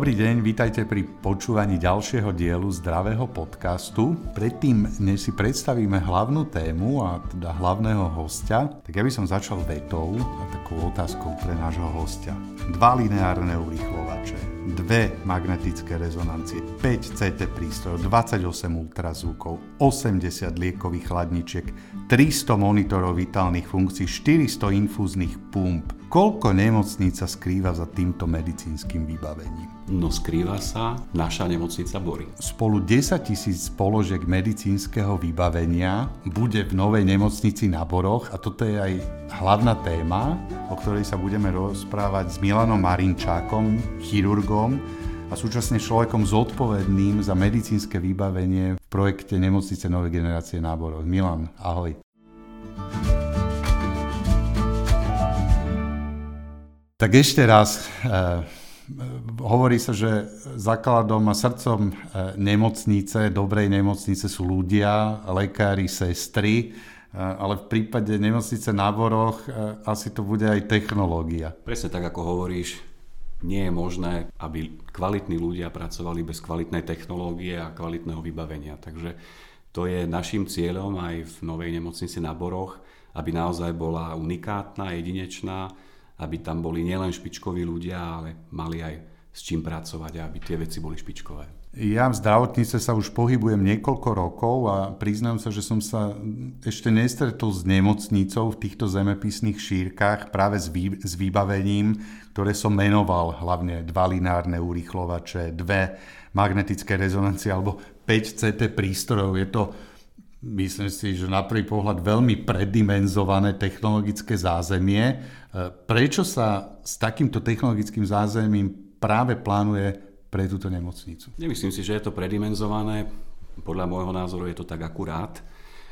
Dobrý deň, vítajte pri počúvaní ďalšieho dielu zdravého podcastu. Predtým, než si predstavíme hlavnú tému a teda hlavného hostia, tak ja by som začal vetou a takou otázkou pre nášho hostia. Dva lineárne urýchlovače, dve magnetické rezonancie, 5 CT prístrojov, 28 ultrazvukov, 80 liekových chladničiek, 300 monitorov vitálnych funkcií, 400 infúznych pump, Koľko nemocnica skrýva za týmto medicínskym vybavením? No skrýva sa naša nemocnica Bory. Spolu 10 tisíc položiek medicínskeho vybavenia bude v novej nemocnici na Boroch a toto je aj hlavná téma, o ktorej sa budeme rozprávať s Milanom Marinčákom, chirurgom, a súčasne človekom zodpovedným za medicínske vybavenie v projekte Nemocnice Novej generácie náborov. Milan, ahoj. Tak ešte raz, eh, hovorí sa, že základom a srdcom eh, nemocnice, dobrej nemocnice sú ľudia, lekári, sestry, eh, ale v prípade nemocnice na Boroch eh, asi to bude aj technológia. Presne tak, ako hovoríš, nie je možné, aby kvalitní ľudia pracovali bez kvalitnej technológie a kvalitného vybavenia. Takže to je našim cieľom aj v novej nemocnici na Boroch, aby naozaj bola unikátna, jedinečná, aby tam boli nielen špičkoví ľudia, ale mali aj s čím pracovať a aby tie veci boli špičkové. Ja v zdravotnice sa už pohybujem niekoľko rokov a priznám sa, že som sa ešte nestretol s nemocnicou v týchto zemepisných šírkach práve s, vý, s vybavením, ktoré som menoval, hlavne dva linárne urýchlovače, dve magnetické rezonancie alebo 5 CT prístrojov. Je to myslím si, že na prvý pohľad veľmi predimenzované technologické zázemie. E, prečo sa s takýmto technologickým zázemím práve plánuje pre túto nemocnicu? Nemyslím si, že je to predimenzované. Podľa môjho názoru je to tak akurát.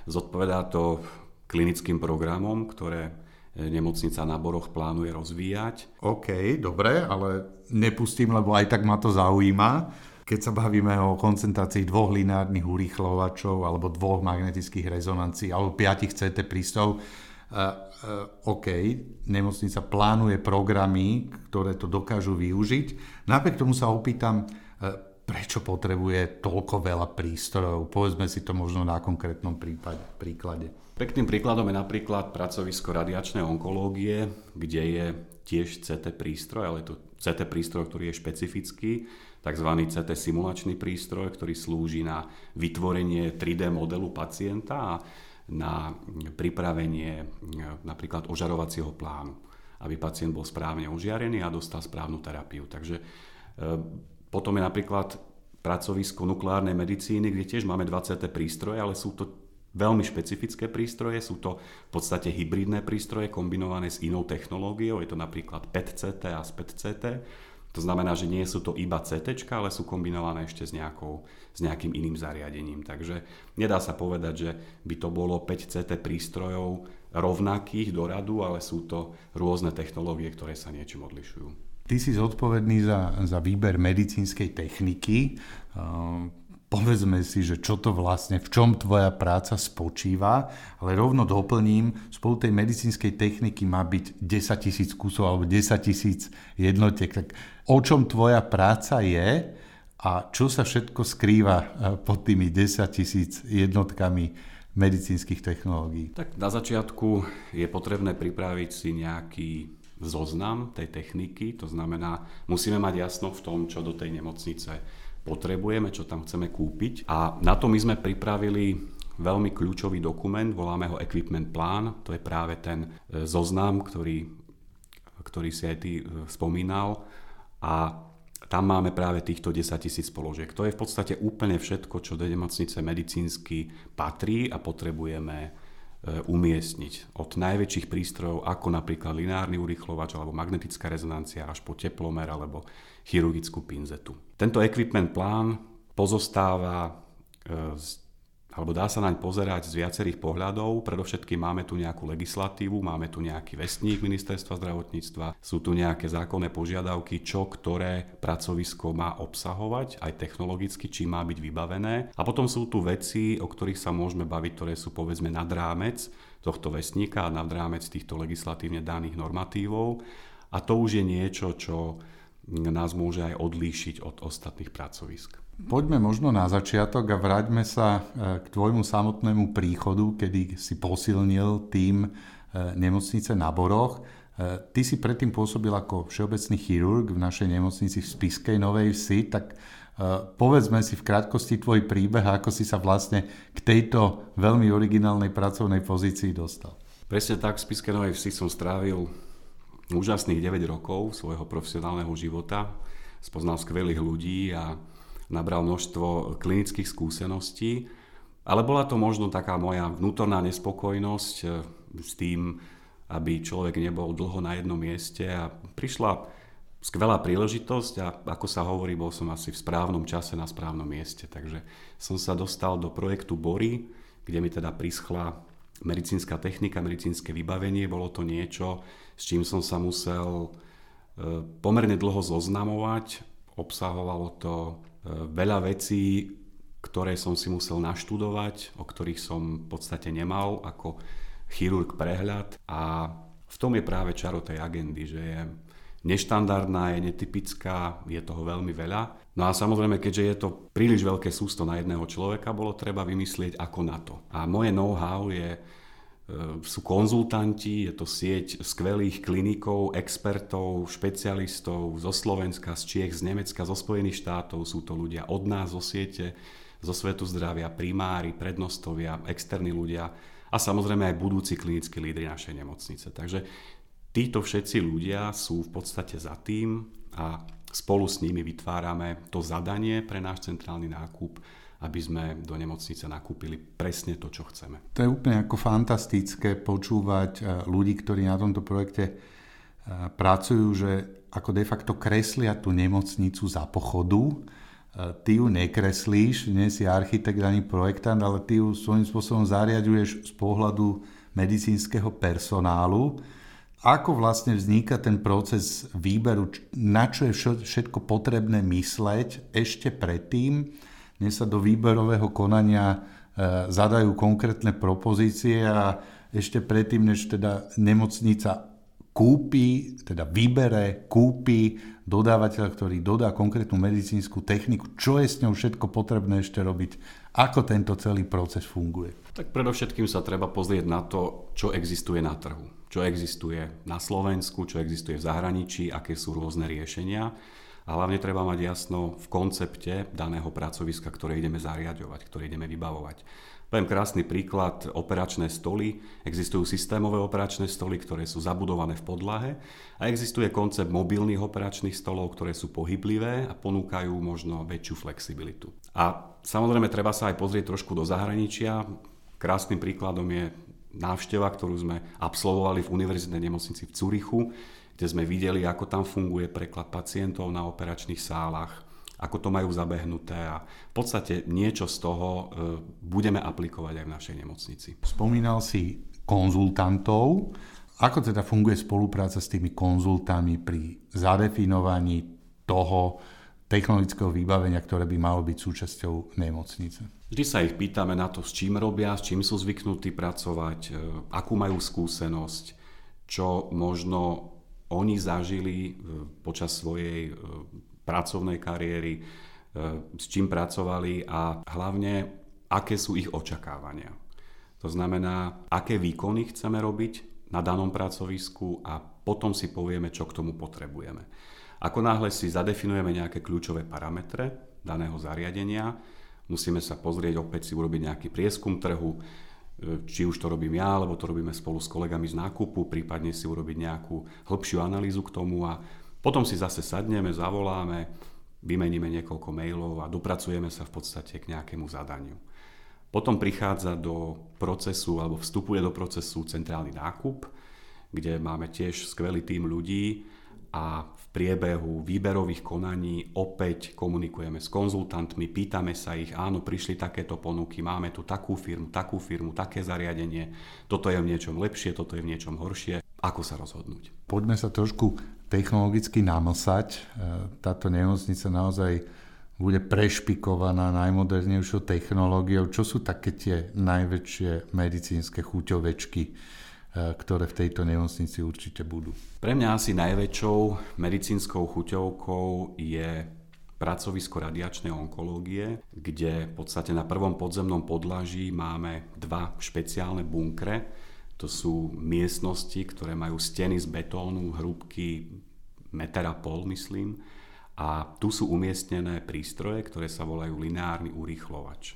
Zodpovedá to klinickým programom, ktoré nemocnica na Boroch plánuje rozvíjať. OK, dobre, ale nepustím, lebo aj tak ma to zaujíma keď sa bavíme o koncentrácii dvoch lineárnych urýchlovačov alebo dvoch magnetických rezonancií alebo piatich CT prístrojov, uh, uh, OK, nemocnica plánuje programy, ktoré to dokážu využiť. Napriek tomu sa opýtam, uh, prečo potrebuje toľko veľa prístrojov? Povedzme si to možno na konkrétnom prípade, príklade. Pekným príkladom je napríklad pracovisko radiačnej onkológie, kde je tiež CT prístroj, ale je to CT prístroj, ktorý je špecifický, tzv. CT simulačný prístroj, ktorý slúži na vytvorenie 3D modelu pacienta a na pripravenie napríklad ožarovacieho plánu, aby pacient bol správne ožiarený a dostal správnu terapiu. Takže e, potom je napríklad pracovisko nukleárnej medicíny, kde tiež máme 20 prístroje, ale sú to veľmi špecifické prístroje, sú to v podstate hybridné prístroje kombinované s inou technológiou, je to napríklad PET-CT a SPET-CT. To znamená, že nie sú to iba CT, ale sú kombinované ešte s, nejakou, s nejakým iným zariadením. Takže nedá sa povedať, že by to bolo 5 CT prístrojov rovnakých do radu, ale sú to rôzne technológie, ktoré sa niečím odlišujú. Ty si zodpovedný za, za výber medicínskej techniky povedzme si, že čo to vlastne, v čom tvoja práca spočíva, ale rovno doplním, spolu tej medicínskej techniky má byť 10 tisíc kusov alebo 10 tisíc jednotiek. Tak o čom tvoja práca je a čo sa všetko skrýva eh, pod tými 10 tisíc jednotkami medicínskych technológií? Tak na začiatku je potrebné pripraviť si nejaký zoznam tej techniky, to znamená, musíme mať jasno v tom, čo do tej nemocnice potrebujeme, čo tam chceme kúpiť. A na to my sme pripravili veľmi kľúčový dokument, voláme ho Equipment Plán, to je práve ten e, zoznam, ktorý, ktorý si aj ty e, spomínal. A tam máme práve týchto 10 tisíc položiek. To je v podstate úplne všetko, čo do nemocnice medicínsky patrí a potrebujeme E, umiestniť. Od najväčších prístrojov, ako napríklad lineárny urychlovač alebo magnetická rezonancia až po teplomer alebo chirurgickú pinzetu. Tento equipment plán pozostáva e, alebo dá sa naň pozerať z viacerých pohľadov. Predovšetkým máme tu nejakú legislatívu, máme tu nejaký vestník ministerstva zdravotníctva, sú tu nejaké zákonné požiadavky, čo ktoré pracovisko má obsahovať, aj technologicky, či má byť vybavené. A potom sú tu veci, o ktorých sa môžeme baviť, ktoré sú povedzme nad rámec tohto vestníka a nad rámec týchto legislatívne daných normatívov. A to už je niečo, čo nás môže aj odlíšiť od ostatných pracovisk. Poďme možno na začiatok a vráťme sa e, k tvojmu samotnému príchodu, kedy si posilnil tým e, nemocnice na Boroch. E, ty si predtým pôsobil ako všeobecný chirurg v našej nemocnici v Spiskej Novej Vsi, tak povedzme si v krátkosti tvoj príbeh a ako si sa vlastne k tejto veľmi originálnej pracovnej pozícii dostal. Presne tak, v Spiskej Novej Vsi som strávil úžasných 9 rokov svojho profesionálneho života. Spoznal skvelých ľudí a nabral množstvo klinických skúseností, ale bola to možno taká moja vnútorná nespokojnosť eh, s tým, aby človek nebol dlho na jednom mieste a prišla skvelá príležitosť a ako sa hovorí, bol som asi v správnom čase na správnom mieste. Takže som sa dostal do projektu Bory, kde mi teda prischla medicínska technika, medicínske vybavenie. Bolo to niečo, s čím som sa musel eh, pomerne dlho zoznamovať. Obsahovalo to veľa vecí, ktoré som si musel naštudovať, o ktorých som v podstate nemal ako chirurg prehľad a v tom je práve čaro tej agendy, že je neštandardná, je netypická, je toho veľmi veľa. No a samozrejme, keďže je to príliš veľké sústo na jedného človeka, bolo treba vymyslieť ako na to. A moje know-how je E, sú konzultanti, je to sieť skvelých klinikov, expertov, špecialistov zo Slovenska, z Čiech, z Nemecka, zo Spojených štátov. Sú to ľudia od nás zo siete, zo svetu zdravia, primári, prednostovia, externí ľudia a samozrejme aj budúci klinickí lídry našej nemocnice. Takže títo všetci ľudia sú v podstate za tým a spolu s nimi vytvárame to zadanie pre náš centrálny nákup aby sme do nemocnice nakúpili presne to, čo chceme. To je úplne ako fantastické počúvať eh, ľudí, ktorí na tomto projekte eh, pracujú, že ako de facto kreslia tú nemocnicu za pochodu. Eh, ty ju nekreslíš, nie si architekt ani projektant, ale ty ju svojím spôsobom zariaduješ z pohľadu medicínskeho personálu. Ako vlastne vzniká ten proces výberu, na čo je všetko potrebné mysleť ešte predtým, než sa do výberového konania e, zadajú konkrétne propozície a ešte predtým, než teda nemocnica kúpi, teda vybere, kúpi dodávateľa, ktorý dodá konkrétnu medicínsku techniku, čo je s ňou všetko potrebné ešte robiť, ako tento celý proces funguje. Tak predovšetkým sa treba pozrieť na to, čo existuje na trhu, čo existuje na Slovensku, čo existuje v zahraničí, aké sú rôzne riešenia a hlavne treba mať jasno v koncepte daného pracoviska, ktoré ideme zariadovať, ktoré ideme vybavovať. Poviem krásny príklad, operačné stoly. Existujú systémové operačné stoly, ktoré sú zabudované v podlahe a existuje koncept mobilných operačných stolov, ktoré sú pohyblivé a ponúkajú možno väčšiu flexibilitu. A samozrejme treba sa aj pozrieť trošku do zahraničia. Krásnym príkladom je návšteva, ktorú sme absolvovali v univerzitnej nemocnici v Curichu, kde sme videli, ako tam funguje preklad pacientov na operačných sálach, ako to majú zabehnuté a v podstate niečo z toho e, budeme aplikovať aj v našej nemocnici. Spomínal si konzultantov. Ako teda funguje spolupráca s tými konzultami pri zadefinovaní toho technologického vybavenia, ktoré by malo byť súčasťou nemocnice? Vždy sa ich pýtame na to, s čím robia, s čím sú zvyknutí pracovať, e, akú majú skúsenosť, čo možno oni zažili e, počas svojej e, pracovnej kariéry, e, s čím pracovali a hlavne, aké sú ich očakávania. To znamená, aké výkony chceme robiť na danom pracovisku a potom si povieme, čo k tomu potrebujeme. Ako náhle si zadefinujeme nejaké kľúčové parametre daného zariadenia, musíme sa pozrieť, opäť si urobiť nejaký prieskum trhu, či už to robím ja, alebo to robíme spolu s kolegami z nákupu, prípadne si urobiť nejakú hĺbšiu analýzu k tomu a potom si zase sadneme, zavoláme, vymeníme niekoľko mailov a dopracujeme sa v podstate k nejakému zadaniu. Potom prichádza do procesu alebo vstupuje do procesu centrálny nákup, kde máme tiež skvelý tým ľudí a priebehu výberových konaní opäť komunikujeme s konzultantmi, pýtame sa ich, áno, prišli takéto ponuky, máme tu takú firmu, takú firmu, také zariadenie, toto je v niečom lepšie, toto je v niečom horšie. Ako sa rozhodnúť? Poďme sa trošku technologicky namlsať. E, táto nemocnica naozaj bude prešpikovaná najmodernejšou technológiou. Čo sú také tie najväčšie medicínske chuťovečky, ktoré v tejto nemocnici určite budú. Pre mňa asi najväčšou medicínskou chuťovkou je pracovisko radiačnej onkológie, kde v podstate na prvom podzemnom podlaží máme dva špeciálne bunkre. To sú miestnosti, ktoré majú steny z betónu, hrúbky meter a pol, myslím. A tu sú umiestnené prístroje, ktoré sa volajú lineárny urýchlovač.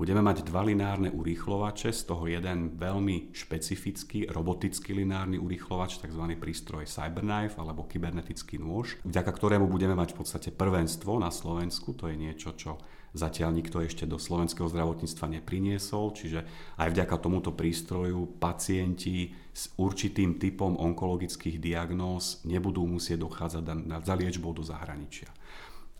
Budeme mať dva lineárne urýchlovače, z toho jeden veľmi špecifický robotický lineárny urýchlovač, tzv. prístroj Cyberknife alebo kybernetický nôž, vďaka ktorému budeme mať v podstate prvenstvo na Slovensku. To je niečo, čo zatiaľ nikto ešte do slovenského zdravotníctva nepriniesol, čiže aj vďaka tomuto prístroju pacienti s určitým typom onkologických diagnóz nebudú musieť dochádzať za liečbou do zahraničia.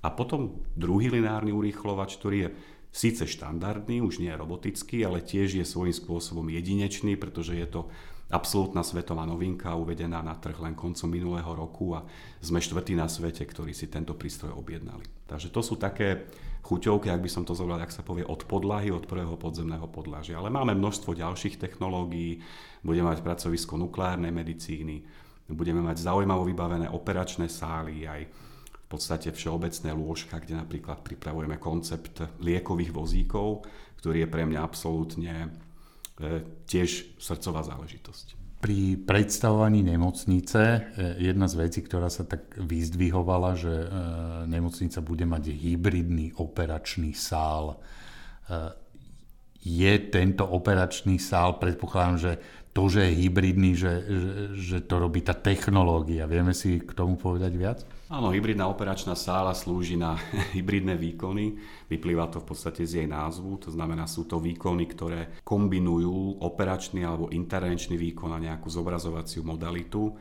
A potom druhý lineárny urýchlovač, ktorý je síce štandardný, už nie robotický, ale tiež je svojím spôsobom jedinečný, pretože je to absolútna svetová novinka uvedená na trh len koncom minulého roku a sme štvrtí na svete, ktorí si tento prístroj objednali. Takže to sú také chuťovky, ak by som to zobral, ak sa povie, od podlahy, od prvého podzemného podlažia. Ale máme množstvo ďalších technológií, budeme mať pracovisko nukleárnej medicíny, budeme mať zaujímavo vybavené operačné sály, aj podstate všeobecné lôžka, kde napríklad pripravujeme koncept liekových vozíkov, ktorý je pre mňa absolútne e, tiež srdcová záležitosť. Pri predstavovaní nemocnice e, jedna z vecí, ktorá sa tak vyzdvihovala, že e, nemocnica bude mať hybridný operačný sál. Je tento operačný sál, predpokladám, že to, že je hybridný, že, že, že to robí tá technológia. Vieme si k tomu povedať viac? Áno, hybridná operačná sála slúži na hybridné výkony. Vyplýva to v podstate z jej názvu, to znamená, sú to výkony, ktoré kombinujú operačný alebo intervenčný výkon a nejakú zobrazovaciu modalitu.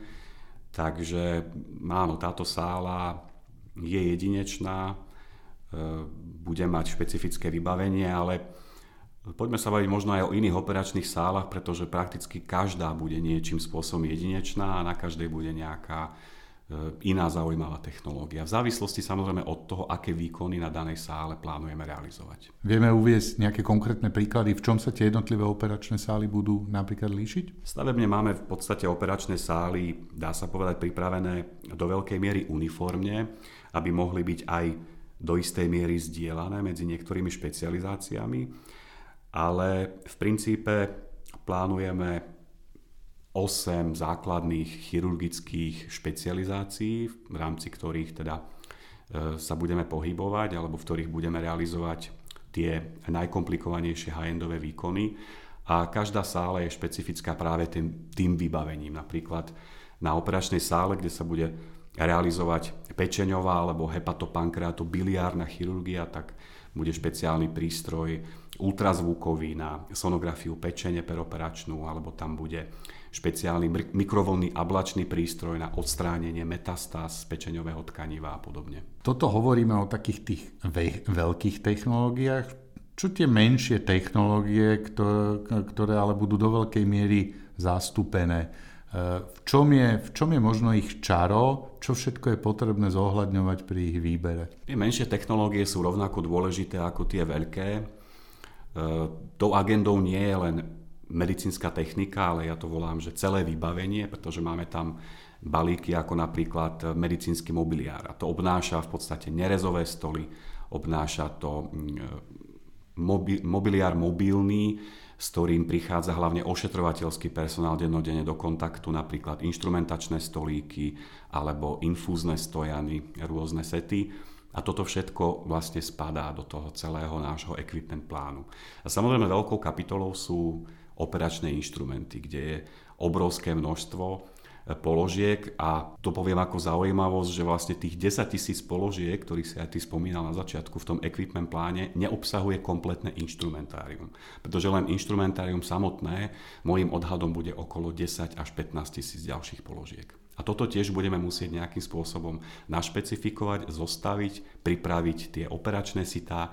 Takže áno, táto sála je jedinečná, e, bude mať špecifické vybavenie, ale poďme sa baviť možno aj o iných operačných sálach, pretože prakticky každá bude niečím spôsobom jedinečná a na každej bude nejaká iná zaujímavá technológia. V závislosti samozrejme od toho, aké výkony na danej sále plánujeme realizovať. Vieme uviezť nejaké konkrétne príklady, v čom sa tie jednotlivé operačné sály budú napríklad líšiť? Stavebne máme v podstate operačné sály, dá sa povedať, pripravené do veľkej miery uniformne, aby mohli byť aj do istej miery zdieľané medzi niektorými špecializáciami, ale v princípe plánujeme 8 základných chirurgických špecializácií, v rámci ktorých teda e, sa budeme pohybovať alebo v ktorých budeme realizovať tie najkomplikovanejšie high-endové výkony. A každá sála je špecifická práve tým, tým vybavením. Napríklad na operačnej sále, kde sa bude realizovať pečeňová alebo hepatopankreatobiliárna chirurgia, tak bude špeciálny prístroj ultrazvukový na sonografiu pečene peroperačnú, alebo tam bude špeciálny mikrovlnný ablačný prístroj na odstránenie metastáz z pečeňového tkaniva a podobne. Toto hovoríme o takých tých veľkých technológiách. Čo tie menšie technológie, ktoré, ktoré ale budú do veľkej miery zastúpené? E, v čom, je, v čom je možno ich čaro? Čo všetko je potrebné zohľadňovať pri ich výbere? Tie menšie technológie sú rovnako dôležité ako tie veľké. E, tou agendou nie je len medicínska technika, ale ja to volám, že celé vybavenie, pretože máme tam balíky ako napríklad medicínsky mobiliár. A to obnáša v podstate nerezové stoly, obnáša to mm, mobi- mobiliár mobilný, s ktorým prichádza hlavne ošetrovateľský personál dennodenne do kontaktu, napríklad inštrumentačné stolíky alebo infúzne stojany, rôzne sety. A toto všetko vlastne spadá do toho celého nášho equipment plánu. A samozrejme veľkou kapitolou sú operačné inštrumenty, kde je obrovské množstvo e, položiek a to poviem ako zaujímavosť, že vlastne tých 10 tisíc položiek, ktorých si aj ty spomínal na začiatku v tom equipment pláne, neobsahuje kompletné inštrumentárium. Pretože len inštrumentárium samotné môjim odhadom bude okolo 10 až 15 tisíc ďalších položiek. A toto tiež budeme musieť nejakým spôsobom našpecifikovať, zostaviť, pripraviť tie operačné sitá,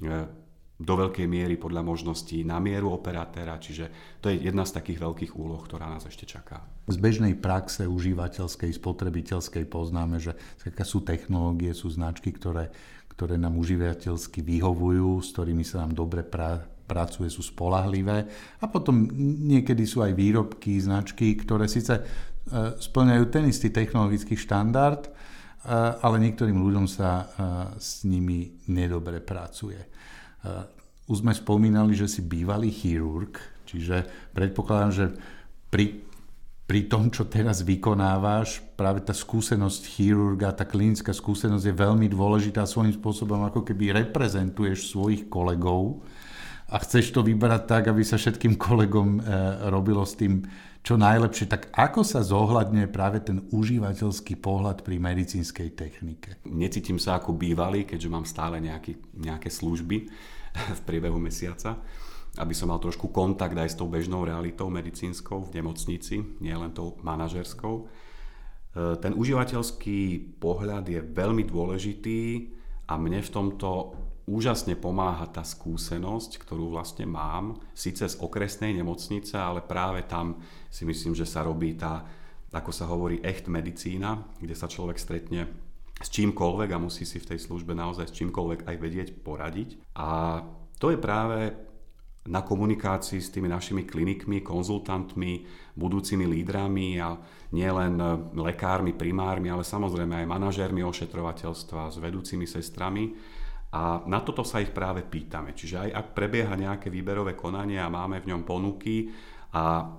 e, do veľkej miery podľa možností na mieru operatéra, čiže to je jedna z takých veľkých úloh, ktorá nás ešte čaká. Z bežnej praxe užívateľskej, spotrebiteľskej poznáme, že sú technológie, sú značky, ktoré, ktoré nám užívateľsky vyhovujú, s ktorými sa nám dobre pra, pracuje, sú spolahlivé. A potom niekedy sú aj výrobky, značky, ktoré síce e, splňajú ten istý technologický štandard, e, ale niektorým ľuďom sa e, s nimi nedobre pracuje. Už sme spomínali, že si bývalý chirurg, čiže predpokladám, že pri pri tom, čo teraz vykonávaš, práve tá skúsenosť chirurga, tá klinická skúsenosť je veľmi dôležitá svojím spôsobom, ako keby reprezentuješ svojich kolegov a chceš to vybrať tak, aby sa všetkým kolegom e, robilo s tým čo najlepšie. Tak ako sa zohľadňuje práve ten užívateľský pohľad pri medicínskej technike? Necítim sa ako bývalý, keďže mám stále nejaký, nejaké služby v priebehu mesiaca aby som mal trošku kontakt aj s tou bežnou realitou medicínskou v nemocnici, nie len tou manažerskou. E, ten užívateľský pohľad je veľmi dôležitý a mne v tomto úžasne pomáha tá skúsenosť, ktorú vlastne mám, síce z okresnej nemocnice, ale práve tam si myslím, že sa robí tá, ako sa hovorí, echt medicína, kde sa človek stretne s čímkoľvek a musí si v tej službe naozaj s čímkoľvek aj vedieť poradiť. A to je práve na komunikácii s tými našimi klinikmi, konzultantmi, budúcimi lídrami a nielen lekármi, primármi, ale samozrejme aj manažérmi ošetrovateľstva, s vedúcimi sestrami. A na toto sa ich práve pýtame. Čiže aj ak prebieha nejaké výberové konanie a máme v ňom ponuky a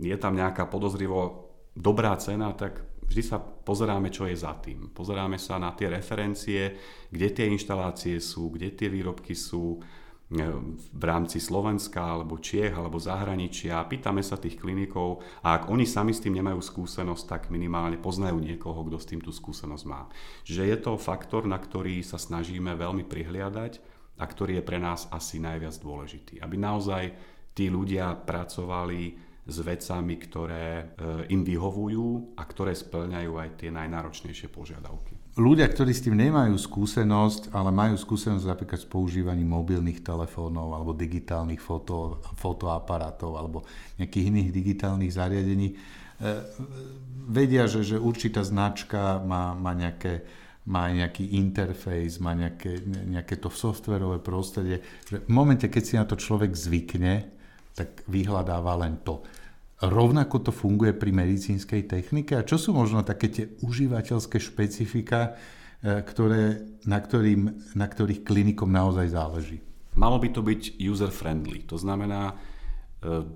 je tam nejaká podozrivo dobrá cena, tak vždy sa pozeráme, čo je za tým. Pozeráme sa na tie referencie, kde tie inštalácie sú, kde tie výrobky sú, v rámci Slovenska alebo Čiech alebo zahraničia. Pýtame sa tých klinikov a ak oni sami s tým nemajú skúsenosť, tak minimálne poznajú niekoho, kto s tým tú skúsenosť má. Čiže je to faktor, na ktorý sa snažíme veľmi prihliadať a ktorý je pre nás asi najviac dôležitý. Aby naozaj tí ľudia pracovali s vecami, ktoré e, im vyhovujú a ktoré splňajú aj tie najnáročnejšie požiadavky ľudia, ktorí s tým nemajú skúsenosť, ale majú skúsenosť napríklad s používaním mobilných telefónov alebo digitálnych foto, fotoaparátov alebo nejakých iných digitálnych zariadení, e, vedia, že, že určitá značka má, má, nejaké, má nejaký interfejs, má nejaké, nejaké to softverové prostredie, že v momente, keď si na to človek zvykne, tak vyhľadáva len to. Rovnako to funguje pri medicínskej technike? A čo sú možno také tie užívateľské špecifika, e, ktoré, na, ktorým, na ktorých klinikom naozaj záleží? Malo by to byť user-friendly. To znamená, e,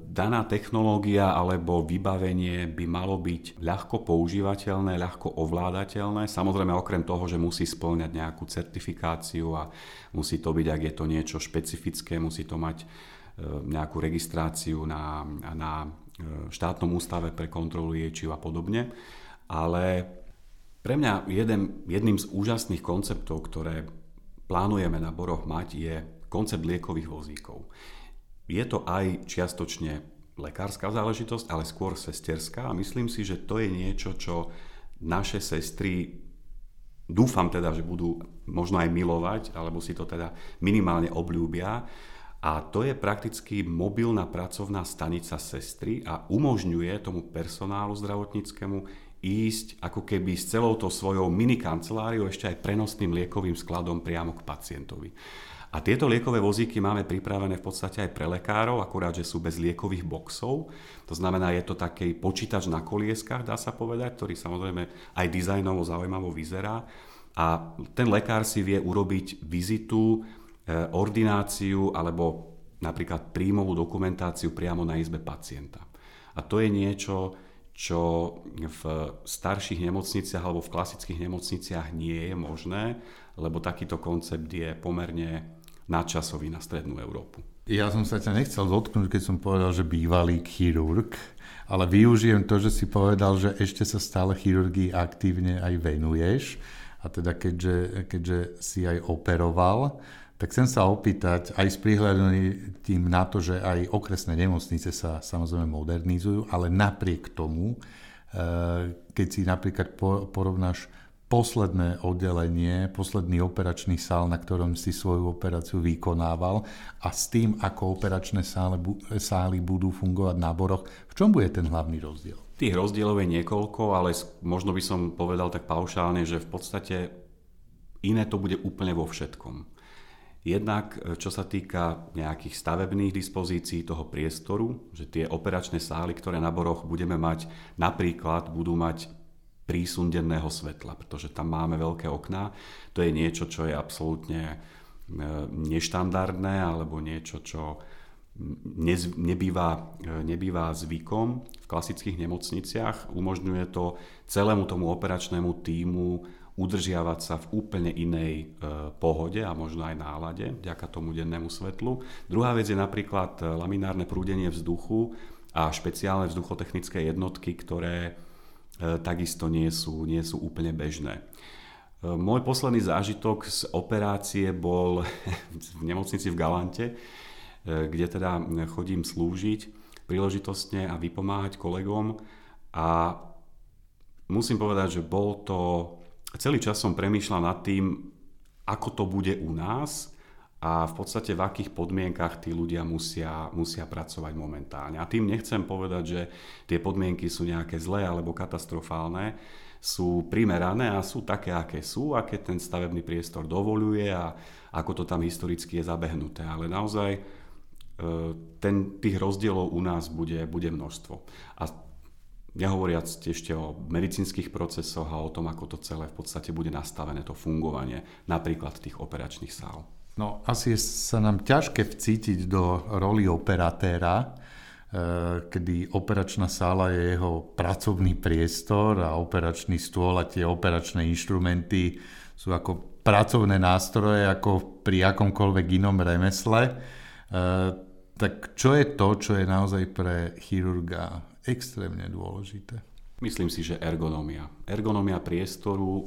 daná technológia alebo vybavenie by malo byť ľahko používateľné, ľahko ovládateľné. Samozrejme okrem toho, že musí splňať nejakú certifikáciu a musí to byť, ak je to niečo špecifické, musí to mať e, nejakú registráciu na, na štátnom ústave pre kontrolu liečiv a podobne. Ale pre mňa jeden, jedným z úžasných konceptov, ktoré plánujeme na Boroch mať, je koncept liekových vozíkov. Je to aj čiastočne lekárska záležitosť, ale skôr sesterská a myslím si, že to je niečo, čo naše sestry dúfam teda, že budú možno aj milovať, alebo si to teda minimálne obľúbia a to je prakticky mobilná pracovná stanica sestry a umožňuje tomu personálu zdravotníckému ísť ako keby s celou to svojou mini kanceláriou ešte aj prenosným liekovým skladom priamo k pacientovi. A tieto liekové vozíky máme pripravené v podstate aj pre lekárov, akurát, že sú bez liekových boxov. To znamená, je to taký počítač na kolieskách, dá sa povedať, ktorý samozrejme aj dizajnovo zaujímavo vyzerá. A ten lekár si vie urobiť vizitu ordináciu alebo napríklad príjmovú dokumentáciu priamo na izbe pacienta. A to je niečo, čo v starších nemocniciach alebo v klasických nemocniciach nie je možné, lebo takýto koncept je pomerne nadčasový na strednú Európu. Ja som sa ťa nechcel dotknúť, keď som povedal, že bývalý chirurg, ale využijem to, že si povedal, že ešte sa stále chirurgii aktívne aj venuješ. A teda keďže, keďže si aj operoval, tak chcem sa opýtať, aj s prihľadnutím na to, že aj okresné nemocnice sa samozrejme modernizujú, ale napriek tomu, eh, keď si napríklad porovnáš posledné oddelenie, posledný operačný sál, na ktorom si svoju operáciu vykonával a s tým, ako operačné sály, sály budú fungovať na boroch, v čom bude ten hlavný rozdiel? Tých rozdielov je niekoľko, ale možno by som povedal tak paušálne, že v podstate iné to bude úplne vo všetkom Jednak, e, čo sa týka nejakých stavebných dispozícií toho priestoru, že tie operačné sály, ktoré na Boroch budeme mať, napríklad budú mať prísun denného svetla, pretože tam máme veľké okná. To je niečo, čo je absolútne e, neštandardné alebo niečo, čo nebýva, e, nebýva zvykom v klasických nemocniciach. Umožňuje to celému tomu operačnému týmu udržiavať sa v úplne inej e, pohode a možno aj nálade vďaka tomu dennému svetlu. Druhá vec je napríklad e, laminárne prúdenie vzduchu a špeciálne vzduchotechnické jednotky, ktoré e, takisto nie sú, nie sú úplne bežné. Môj posledný zážitok z operácie bol v nemocnici v Galante, kde teda chodím slúžiť príležitostne a vypomáhať kolegom a musím povedať, že bol to celý čas som premýšľal nad tým, ako to bude u nás a v podstate v akých podmienkach tí ľudia musia, musia pracovať momentálne. A tým nechcem povedať, že tie podmienky sú nejaké zlé alebo katastrofálne, sú primerané a sú také, aké sú, aké ten stavebný priestor dovoluje a ako to tam historicky je zabehnuté. Ale naozaj e, ten, tých rozdielov u nás bude, bude množstvo. A Nehovoriac ešte o medicínskych procesoch a o tom, ako to celé v podstate bude nastavené, to fungovanie napríklad tých operačných sál. No asi sa nám ťažké vcítiť do roli operatéra, e, kedy operačná sála je jeho pracovný priestor a operačný stôl a tie operačné inštrumenty sú ako pracovné nástroje, ako pri akomkoľvek inom remesle. E, tak čo je to, čo je naozaj pre chirurga extrémne dôležité. Myslím si, že ergonomia. Ergonomia priestoru, uh,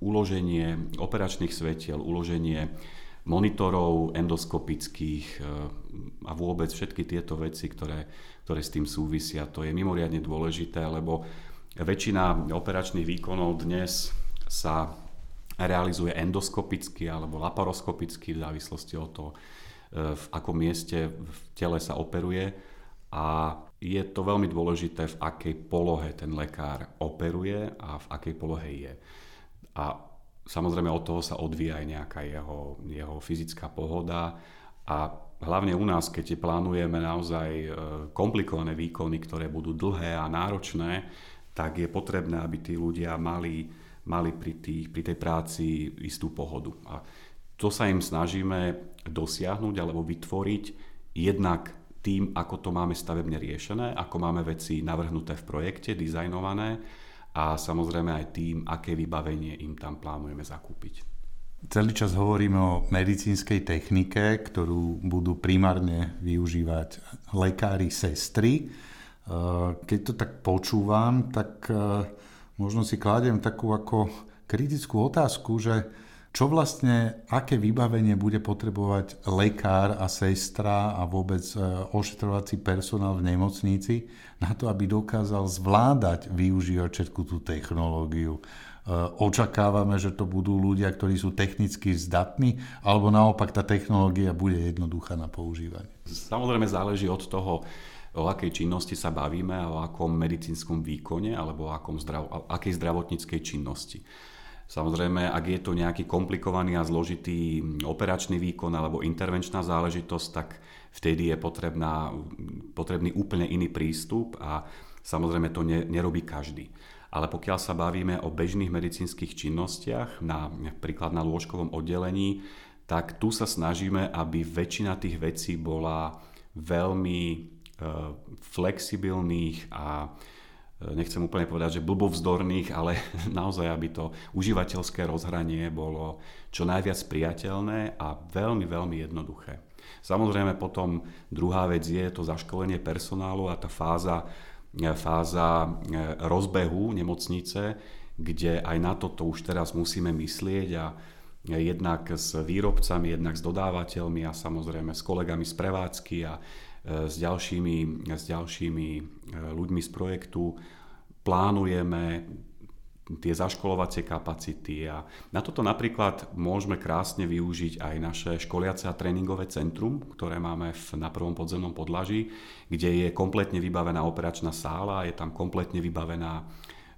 uloženie operačných svetiel, uloženie monitorov endoskopických uh, a vôbec všetky tieto veci, ktoré, ktoré s tým súvisia. To je mimoriadne dôležité, lebo väčšina operačných výkonov dnes sa realizuje endoskopicky alebo laparoskopicky v závislosti od toho, uh, v akom mieste v tele sa operuje. A je to veľmi dôležité, v akej polohe ten lekár operuje a v akej polohe je. A samozrejme od toho sa odvíja aj nejaká jeho, jeho fyzická pohoda a hlavne u nás, keď plánujeme naozaj e, komplikované výkony, ktoré budú dlhé a náročné, tak je potrebné, aby tí ľudia mali, mali pri, tých, pri tej práci istú pohodu. A to sa im snažíme dosiahnuť alebo vytvoriť jednak tým, ako to máme stavebne riešené, ako máme veci navrhnuté v projekte, dizajnované a samozrejme aj tým, aké vybavenie im tam plánujeme zakúpiť. Celý čas hovoríme o medicínskej technike, ktorú budú primárne využívať lekári, sestry. E, keď to tak počúvam, tak e, možno si kladiem takú ako kritickú otázku, že čo vlastne, aké vybavenie bude potrebovať lekár a sestra a vôbec e, ošetrovací personál v nemocnici na to, aby dokázal zvládať využívať všetku tú technológiu. E, očakávame, že to budú ľudia, ktorí sú technicky zdatní, alebo naopak tá technológia bude jednoduchá na používanie. Samozrejme záleží od toho, o akej činnosti sa bavíme, o akom medicínskom výkone alebo o akom zdrav- akej zdravotníckej činnosti. Samozrejme, ak je to nejaký komplikovaný a zložitý operačný výkon alebo intervenčná záležitosť, tak vtedy je potrebná, potrebný úplne iný prístup a samozrejme to ne, nerobí každý. Ale pokiaľ sa bavíme o bežných medicínskych činnostiach, na, napríklad na lôžkovom oddelení, tak tu sa snažíme, aby väčšina tých vecí bola veľmi e, flexibilných a nechcem úplne povedať, že blbovzdorných, ale naozaj, aby to užívateľské rozhranie bolo čo najviac priateľné a veľmi, veľmi jednoduché. Samozrejme potom druhá vec je to zaškolenie personálu a tá fáza, fáza e, rozbehu nemocnice, kde aj na toto už teraz musíme myslieť a jednak s výrobcami, jednak s dodávateľmi a samozrejme s kolegami z prevádzky a s ďalšími, s ďalšími e, ľuďmi z projektu plánujeme tie zaškolovacie kapacity a na toto napríklad môžeme krásne využiť aj naše školiace a tréningové centrum, ktoré máme v, na prvom podzemnom podlaží, kde je kompletne vybavená operačná sála, je tam kompletne vybavená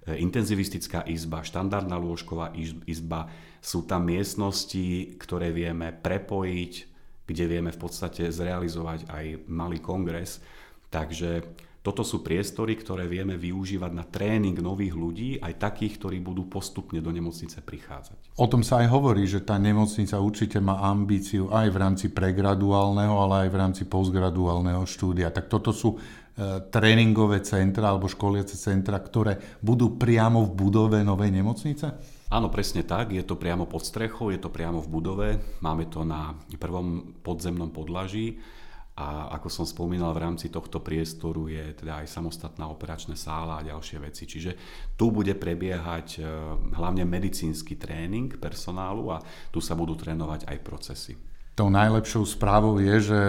intenzivistická izba, štandardná lôžková izba. Sú tam miestnosti, ktoré vieme prepojiť, kde vieme v podstate zrealizovať aj malý kongres. Takže toto sú priestory, ktoré vieme využívať na tréning nových ľudí, aj takých, ktorí budú postupne do nemocnice prichádzať. O tom sa aj hovorí, že tá nemocnica určite má ambíciu aj v rámci pregraduálneho, ale aj v rámci postgraduálneho štúdia. Tak toto sú e, tréningové centra alebo školiace centra, ktoré budú priamo v budove novej nemocnice? Áno, presne tak. Je to priamo pod strechou, je to priamo v budove. Máme to na prvom podzemnom podlaží. A ako som spomínal, v rámci tohto priestoru je teda aj samostatná operačná sála a ďalšie veci. Čiže tu bude prebiehať e, hlavne medicínsky tréning personálu a tu sa budú trénovať aj procesy. Tou najlepšou správou je, že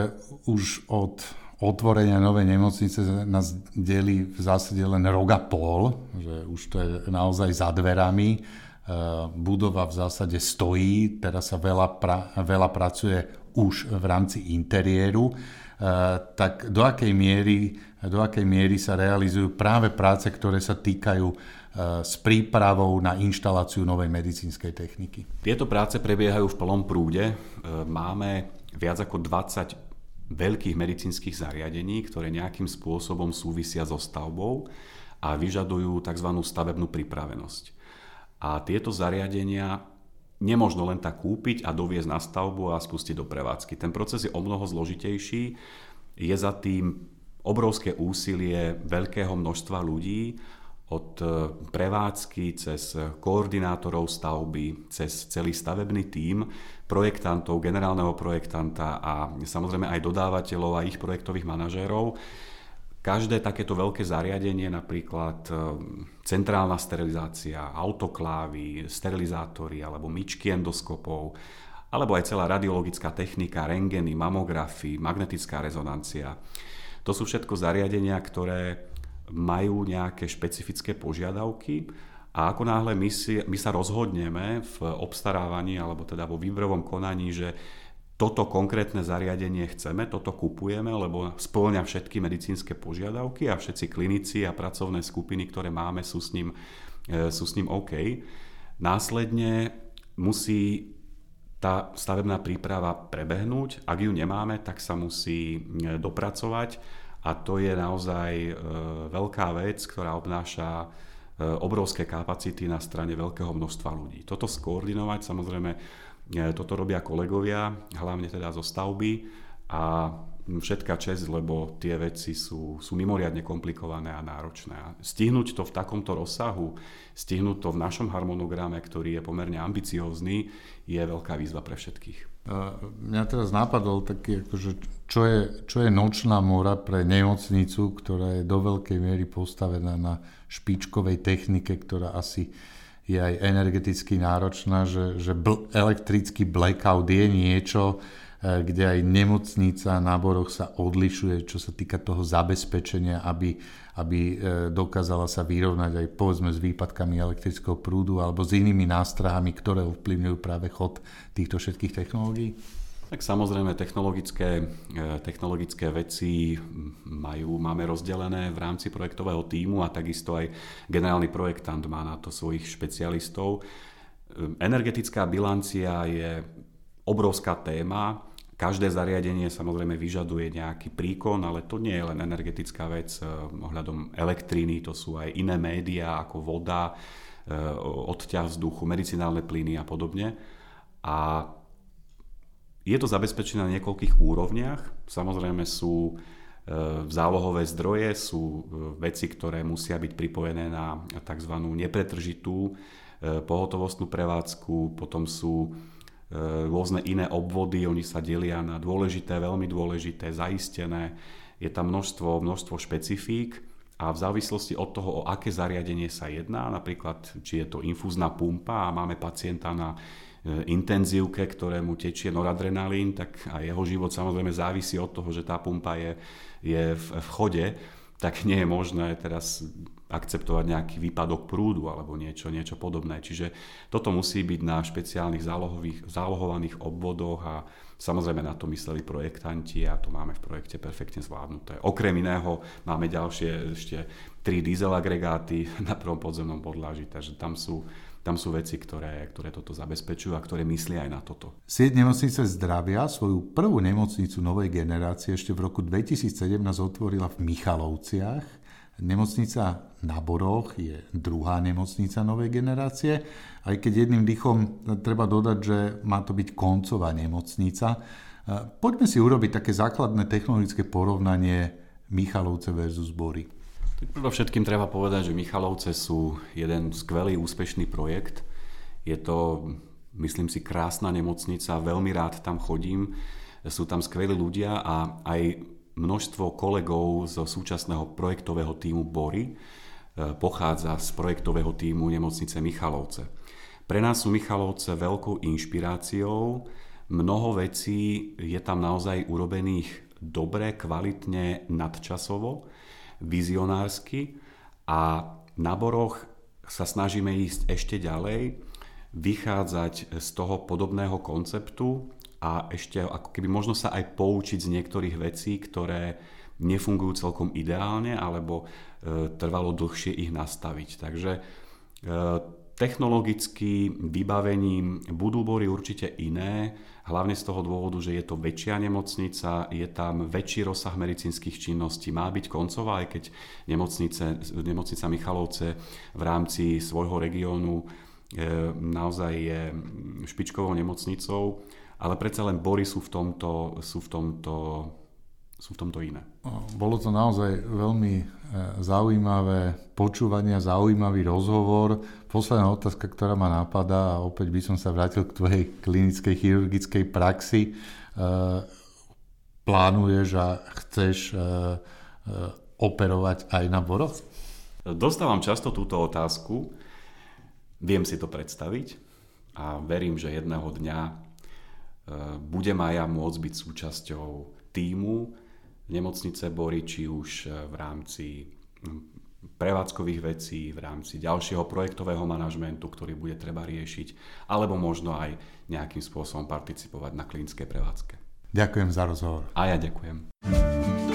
už od otvorenia novej nemocnice nás delí v zásade len rok a pol, že už to je naozaj za dverami. E, budova v zásade stojí, teraz sa veľa, pra, veľa pracuje už v rámci interiéru, eh, tak do akej miery, do akej miery sa realizujú práve práce, ktoré sa týkajú eh, s prípravou na inštaláciu novej medicínskej techniky? Tieto práce prebiehajú v plnom prúde. Eh, máme viac ako 20 veľkých medicínskych zariadení, ktoré nejakým spôsobom súvisia so stavbou a vyžadujú tzv. stavebnú pripravenosť. A tieto zariadenia nemožno len tak kúpiť a doviezť na stavbu a spustiť do prevádzky. Ten proces je o mnoho zložitejší, je za tým obrovské úsilie veľkého množstva ľudí, od e, prevádzky cez koordinátorov stavby, cez celý stavebný tím, projektantov, generálneho projektanta a samozrejme aj dodávateľov a ich projektových manažérov Každé takéto veľké zariadenie, napríklad e, centrálna sterilizácia, autoklávy, sterilizátory alebo myčky endoskopov, alebo aj celá radiologická technika, rengeny, mamografy, magnetická rezonancia. To sú všetko zariadenia, ktoré majú nejaké špecifické požiadavky a ako náhle my, si, my sa rozhodneme v obstarávaní alebo teda vo výberovom konaní, že toto konkrétne zariadenie chceme, toto kupujeme, lebo spĺňa všetky medicínske požiadavky a všetci klinici a pracovné skupiny, ktoré máme, sú s ním, e, sú s ním OK. Následne musí tá stavebná príprava prebehnúť. Ak ju nemáme, tak sa musí e, dopracovať a to je naozaj e, veľká vec, ktorá obnáša obrovské kapacity na strane veľkého množstva ľudí. Toto skoordinovať samozrejme toto robia kolegovia, hlavne teda zo stavby a všetká čest, lebo tie veci sú, sú mimoriadne komplikované a náročné. A stihnúť to v takomto rozsahu, stihnúť to v našom harmonograme, ktorý je pomerne ambiciózny, je veľká výzva pre všetkých. Mňa teraz napadol taký, akože, čo, je, čo je nočná mora pre nemocnicu, ktorá je do veľkej miery postavená na špičkovej technike, ktorá asi je aj energeticky náročná, že, že bl- elektrický blackout je niečo, e, kde aj nemocnica na boroch sa odlišuje, čo sa týka toho zabezpečenia, aby, aby e, dokázala sa vyrovnať aj povedzme s výpadkami elektrického prúdu alebo s inými nástrahami, ktoré ovplyvňujú práve chod týchto všetkých technológií? Tak samozrejme technologické, e, technologické veci majú, máme rozdelené v rámci projektového týmu a takisto aj generálny projektant má na to svojich špecialistov. E, energetická bilancia je obrovská téma. Každé zariadenie samozrejme vyžaduje nejaký príkon, ale to nie je len energetická vec e, ohľadom elektriny, to sú aj iné médiá ako voda, odťah vzduchu, medicinálne plyny a podobne. A je to zabezpečené na niekoľkých úrovniach. Samozrejme sú e, zálohové zdroje, sú e, veci, ktoré musia byť pripojené na tzv. nepretržitú e, pohotovostnú prevádzku, potom sú rôzne iné obvody, oni sa delia na dôležité, veľmi dôležité, zaistené. Je tam množstvo, množstvo špecifík a v závislosti od toho, o aké zariadenie sa jedná, napríklad či je to infúzna pumpa a máme pacienta na intenzívke, ktorému tečie noradrenalín, tak a jeho život samozrejme závisí od toho, že tá pumpa je, je v, v chode, tak nie je možné teraz akceptovať nejaký výpadok prúdu alebo niečo, niečo podobné. Čiže toto musí byť na špeciálnych zálohových, zálohovaných obvodoch a samozrejme na to mysleli projektanti a to máme v projekte perfektne zvládnuté. Okrem iného máme ďalšie ešte tri diesel agregáty na prvom podzemnom podlaží, takže tam sú tam sú veci, ktoré, ktoré toto zabezpečujú a ktoré myslia aj na toto. Sieť nemocnice zdravia svoju prvú nemocnicu novej generácie ešte v roku 2017 otvorila v Michalovciach. Nemocnica na Boroch je druhá nemocnica novej generácie, aj keď jedným dýchom treba dodať, že má to byť koncová nemocnica. Poďme si urobiť také základné technologické porovnanie Michalovce versus Bory. Všetkým treba povedať, že Michalovce sú jeden skvelý, úspešný projekt. Je to, myslím si, krásna nemocnica, veľmi rád tam chodím. Sú tam skvelí ľudia a aj množstvo kolegov zo súčasného projektového týmu Bory e, pochádza z projektového týmu nemocnice Michalovce. Pre nás sú Michalovce veľkou inšpiráciou. Mnoho vecí je tam naozaj urobených dobre, kvalitne, nadčasovo vizionársky a na Boroch sa snažíme ísť ešte ďalej, vychádzať z toho podobného konceptu a ešte ako keby možno sa aj poučiť z niektorých vecí, ktoré nefungujú celkom ideálne alebo e, trvalo dlhšie ich nastaviť. Takže e, technologicky vybavením budú bory určite iné, hlavne z toho dôvodu, že je to väčšia nemocnica, je tam väčší rozsah medicínskych činností, má byť koncová, aj keď nemocnice, nemocnica Michalovce v rámci svojho regiónu e, naozaj je špičkovou nemocnicou, ale predsa len bory sú v tomto, sú v tomto sú v tomto iné. Bolo to naozaj veľmi e, zaujímavé počúvanie zaujímavý rozhovor. Posledná otázka, ktorá ma napadá, a opäť by som sa vrátil k tvojej klinickej chirurgickej praxi. E, plánuješ a chceš e, operovať aj na boroch? Dostávam často túto otázku. Viem si to predstaviť a verím, že jedného dňa budem aj ja môcť byť súčasťou týmu, nemocnice Bory, či už e, v rámci prevádzkových vecí, v rámci ďalšieho projektového manažmentu, ktorý bude treba riešiť, alebo možno aj nejakým spôsobom participovať na klinickej prevádzke. Ďakujem za rozhovor. A ja ďakujem.